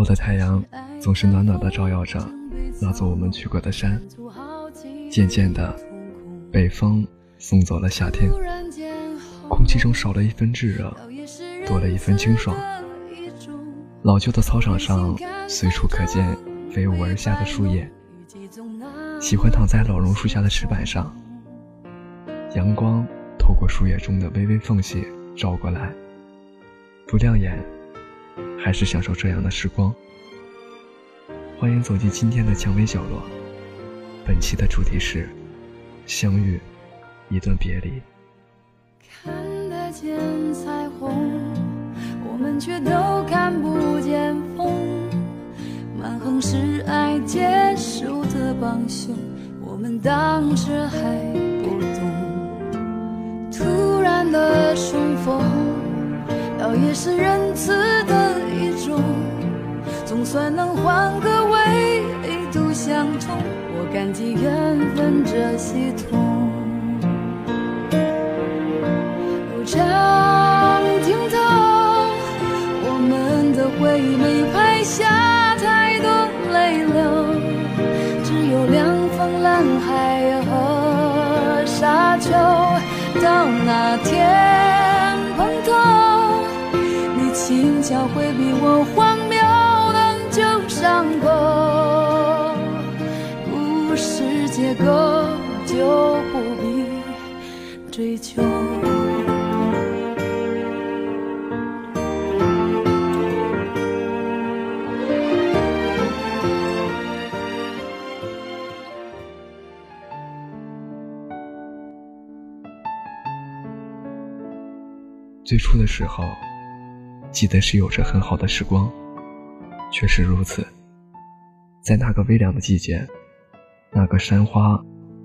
后的太阳总是暖暖的照耀着那座我们去过的山。渐渐的，北风送走了夏天，空气中少了一分炙热，多了一分清爽。老旧的操场上，随处可见飞舞而下的树叶。喜欢躺在老榕树下的石板上，阳光透过树叶中的微微缝隙照过来，不亮眼，还是享受这样的时光。欢迎走进今天的蔷薇角落，本期的主题是相遇，一段别离。看得见彩虹，我们却都看不见风。满横是爱结束的帮凶，我们当时还不懂。突然的重逢，倒也是仁慈的一种，总算能换个纬度相同。我感激缘分这系统。长镜头，我们的回忆没拍下太多泪流，只有凉风、蓝。海和沙丘，到那天，你轻巧回避我荒谬的旧伤口，故事结构就不必追求。最初的时候，记得是有着很好的时光，确实如此。在那个微凉的季节，那个山花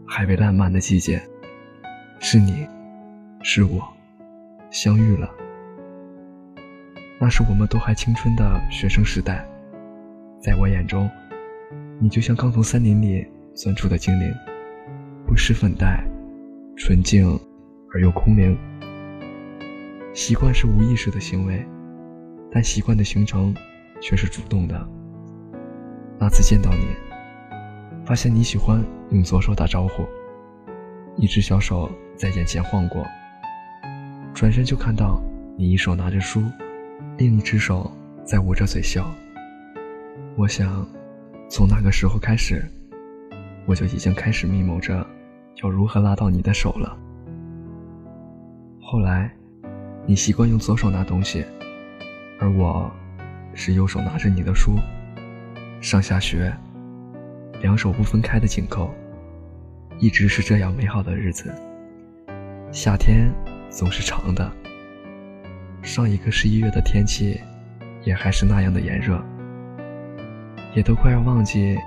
还未烂漫的季节，是你，是我，相遇了。那是我们都还青春的学生时代，在我眼中，你就像刚从森林里钻出的精灵，不施粉黛，纯净而又空灵。习惯是无意识的行为，但习惯的形成却是主动的。那次见到你，发现你喜欢用左手打招呼，一只小手在眼前晃过，转身就看到你一手拿着书，另一只手在捂着嘴笑。我想，从那个时候开始，我就已经开始密谋着要如何拉到你的手了。后来。你习惯用左手拿东西，而我是右手拿着你的书。上下学，两手不分开的紧扣，一直是这样美好的日子。夏天总是长的，上一个十一月的天气也还是那样的炎热，也都快要忘记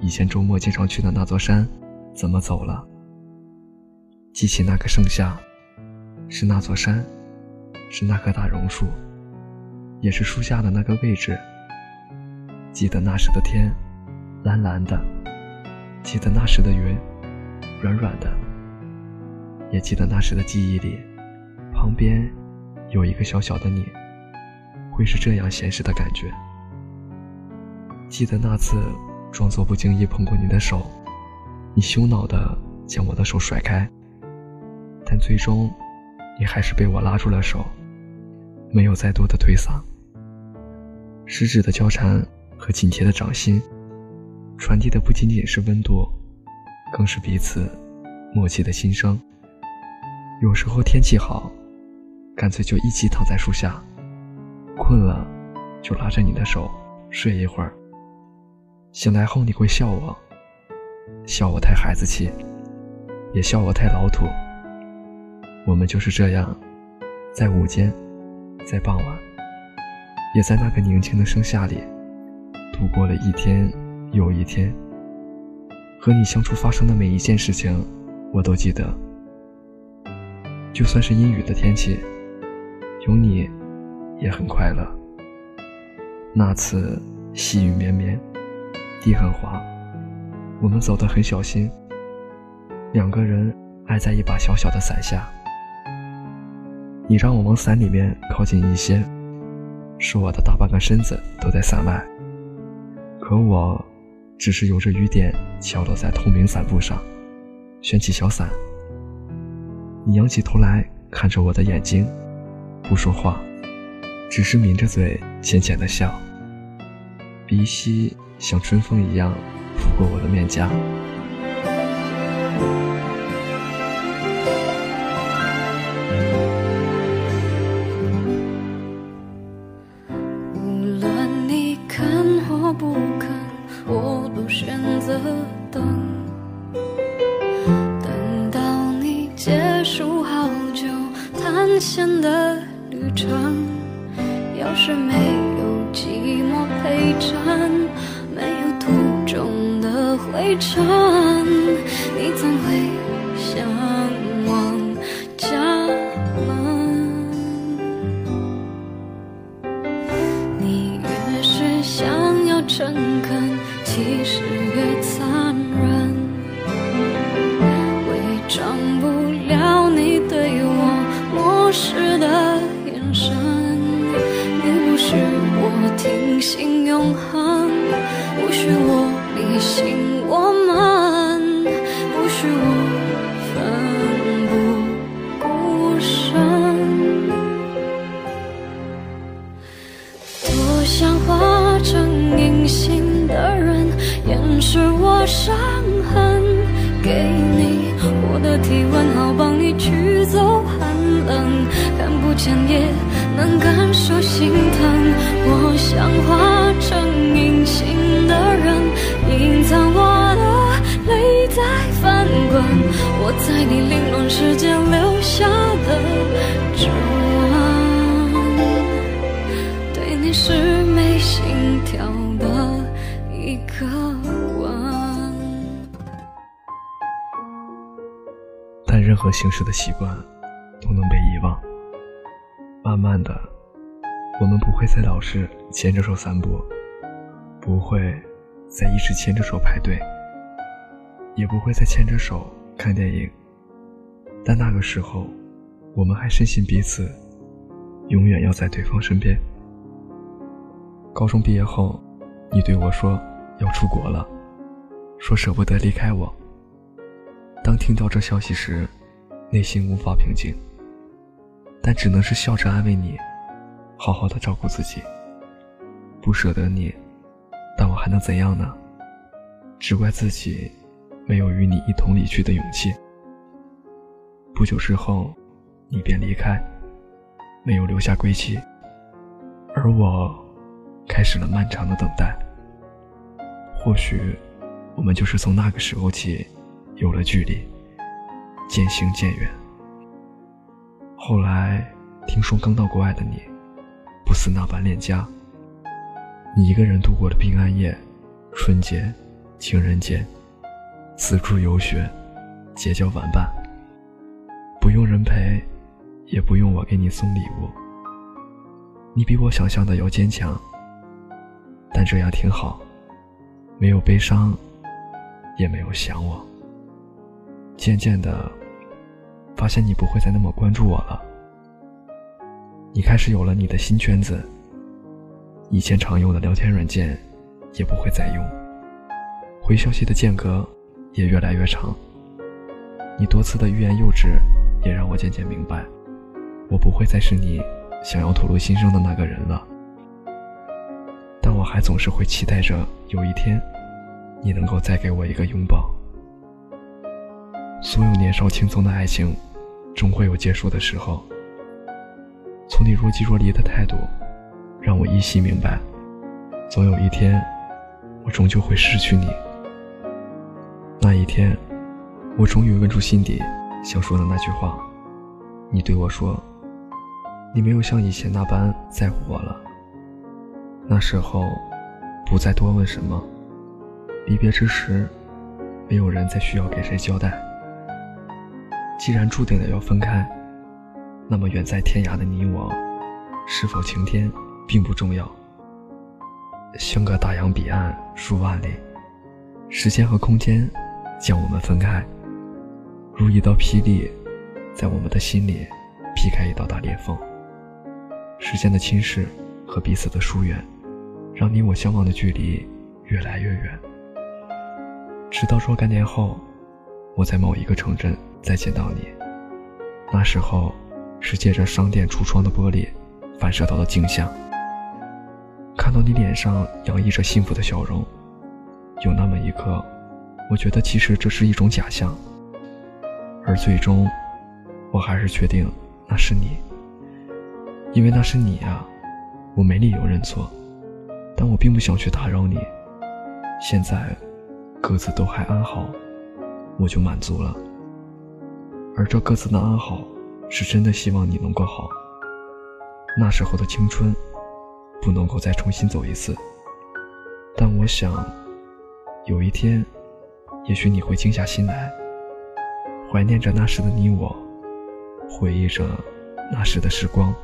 以前周末经常去的那座山怎么走了。记起那个盛夏，是那座山。是那棵大榕树，也是树下的那个位置。记得那时的天，蓝蓝的；记得那时的云，软软的；也记得那时的记忆里，旁边有一个小小的你，会是这样闲适的感觉。记得那次装作不经意碰过你的手，你羞恼的将我的手甩开，但最终，你还是被我拉住了手。没有再多的推搡，食指的交缠和紧贴的掌心，传递的不仅仅是温度，更是彼此默契的心声。有时候天气好，干脆就一起躺在树下，困了就拉着你的手睡一会儿。醒来后你会笑我，笑我太孩子气，也笑我太老土。我们就是这样，在午间。在傍晚，也在那个宁静的盛夏里，度过了一天又一天。和你相处发生的每一件事情，我都记得。就算是阴雨的天气，有你也很快乐。那次细雨绵绵，地很滑，我们走得很小心，两个人挨在一把小小的伞下。你让我往伞里面靠近一些，说我的大半个身子都在伞外，可我只是由着雨点敲落在透明伞布上，掀起小伞。你仰起头来看着我的眼睛，不说话，只是抿着嘴浅浅的笑，鼻息像春风一样拂过我的面颊。线的旅程，要是没有寂寞陪衬，没有途中的灰尘，你怎会向往家门？你越是想要诚恳，其实越残忍，伪装不了你。时的眼神，你不许我听信永恒，不许我迷信我们，不许我奋不顾身。多想化成隐形的人，掩饰我伤痕，给你我的体温，好吧。看不见也能感受心疼。我想化成隐形的人，隐藏我的泪在翻滚。我在你凌乱世界留下的指纹，对你是没心跳的一个吻。但任何形式的习惯。都能被遗。慢慢的，我们不会再老是牵着手散步，不会再一直牵着手排队，也不会再牵着手看电影。但那个时候，我们还深信彼此永远要在对方身边。高中毕业后，你对我说要出国了，说舍不得离开我。当听到这消息时，内心无法平静。但只能是笑着安慰你，好好的照顾自己。不舍得你，但我还能怎样呢？只怪自己没有与你一同离去的勇气。不久之后，你便离开，没有留下归期，而我开始了漫长的等待。或许，我们就是从那个时候起，有了距离，渐行渐远。后来听说刚到国外的你，不似那般恋家。你一个人度过了平安夜、春节、情人节，四处游学，结交玩伴。不用人陪，也不用我给你送礼物。你比我想象的要坚强，但这样挺好，没有悲伤，也没有想我。渐渐的。发现你不会再那么关注我了，你开始有了你的新圈子，以前常用的聊天软件也不会再用，回消息的间隔也越来越长。你多次的欲言又止，也让我渐渐明白，我不会再是你想要吐露心声的那个人了。但我还总是会期待着有一天，你能够再给我一个拥抱。所有年少轻松的爱情，终会有结束的时候。从你若即若离的态度，让我依稀明白，总有一天，我终究会失去你。那一天，我终于问出心底想说的那句话。你对我说：“你没有像以前那般在乎我了。”那时候，不再多问什么。离别之时，没有人再需要给谁交代。既然注定了要分开，那么远在天涯的你我，是否晴天并不重要。相隔大洋彼岸数万里，时间和空间将我们分开，如一道霹雳，在我们的心里劈开一道道裂缝。时间的侵蚀和彼此的疏远，让你我相望的距离越来越远。直到若干年后，我在某一个城镇再见到你，那时候是借着商店橱窗的玻璃反射到的镜像，看到你脸上洋溢着幸福的笑容，有那么一刻，我觉得其实这是一种假象，而最终，我还是确定那是你。因为那是你啊，我没理由认错，但我并不想去打扰你。现在，各自都还安好，我就满足了。而这各自的安好，是真的希望你能够好。那时候的青春，不能够再重新走一次。但我想，有一天，也许你会静下心来，怀念着那时的你我，回忆着那时的时光。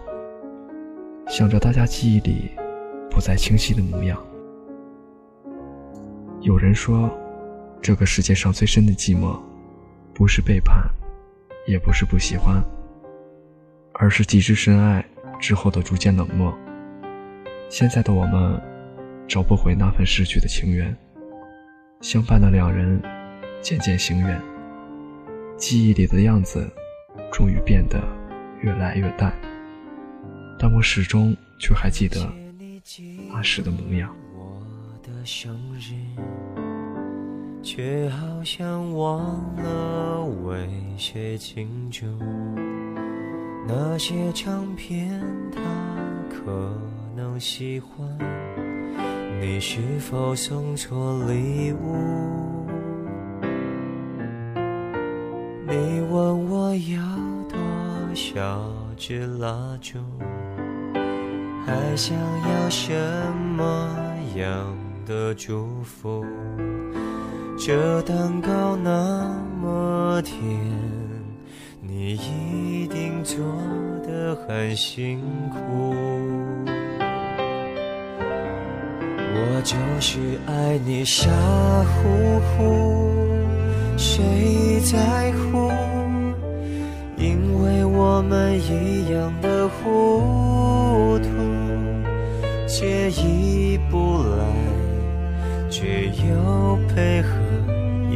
想着大家记忆里不再清晰的模样。有人说，这个世界上最深的寂寞，不是背叛，也不是不喜欢，而是极致深爱之后的逐渐冷漠。现在的我们，找不回那份逝去的情缘，相伴的两人渐渐行远，记忆里的样子，终于变得越来越淡。但我始终却还记得那时的模样我的生日却好像忘了为谁庆祝那些唱片他可能喜欢你是否送错礼物你问我要多少支蜡烛还想要什么样的祝福？这蛋糕那么甜，你一定做得很辛苦。我就是爱你傻乎乎，谁在乎？因为我们一样的糊涂。介意不来，却又配合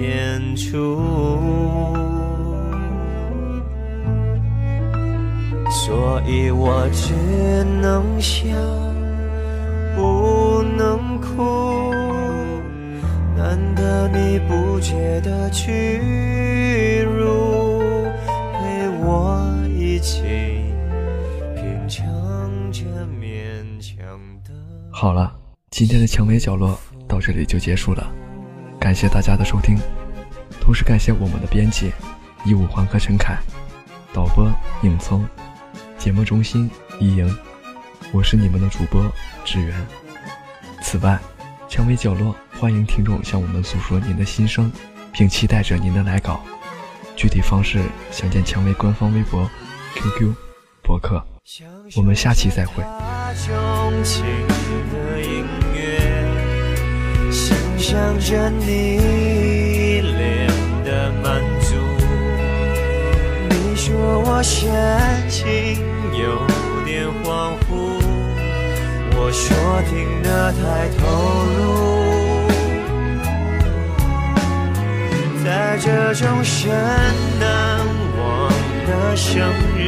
演出，所以我只能笑，不能哭。难得你不觉得屈辱，陪我一起品尝这勉强的。好了，今天的蔷薇角落到这里就结束了，感谢大家的收听，同时感谢我们的编辑一五环和陈凯，导播影聪，节目中心一莹，我是你们的主播志远。此外，蔷薇角落欢迎听众向我们诉说您的心声，并期待着您的来稿，具体方式详见蔷薇官方微博、QQ、博客。我们下期再会。想象着你一脸的满足。你说我神情有点恍惚，我说听得太投入。在这种深难忘的生日。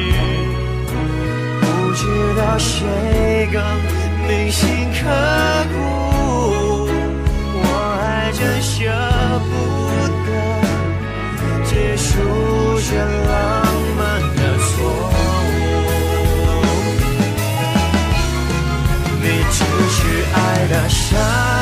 不知道谁更铭心刻骨，真舍不得结束这浪漫的错误。你只是爱的傻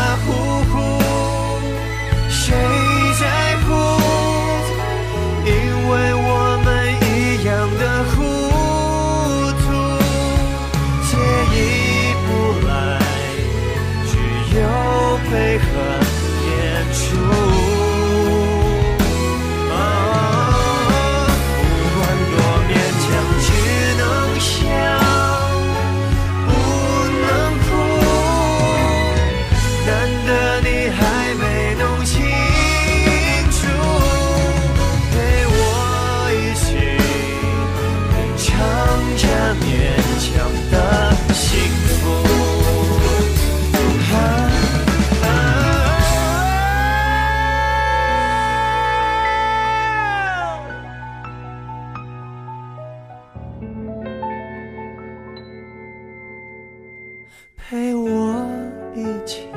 陪我一起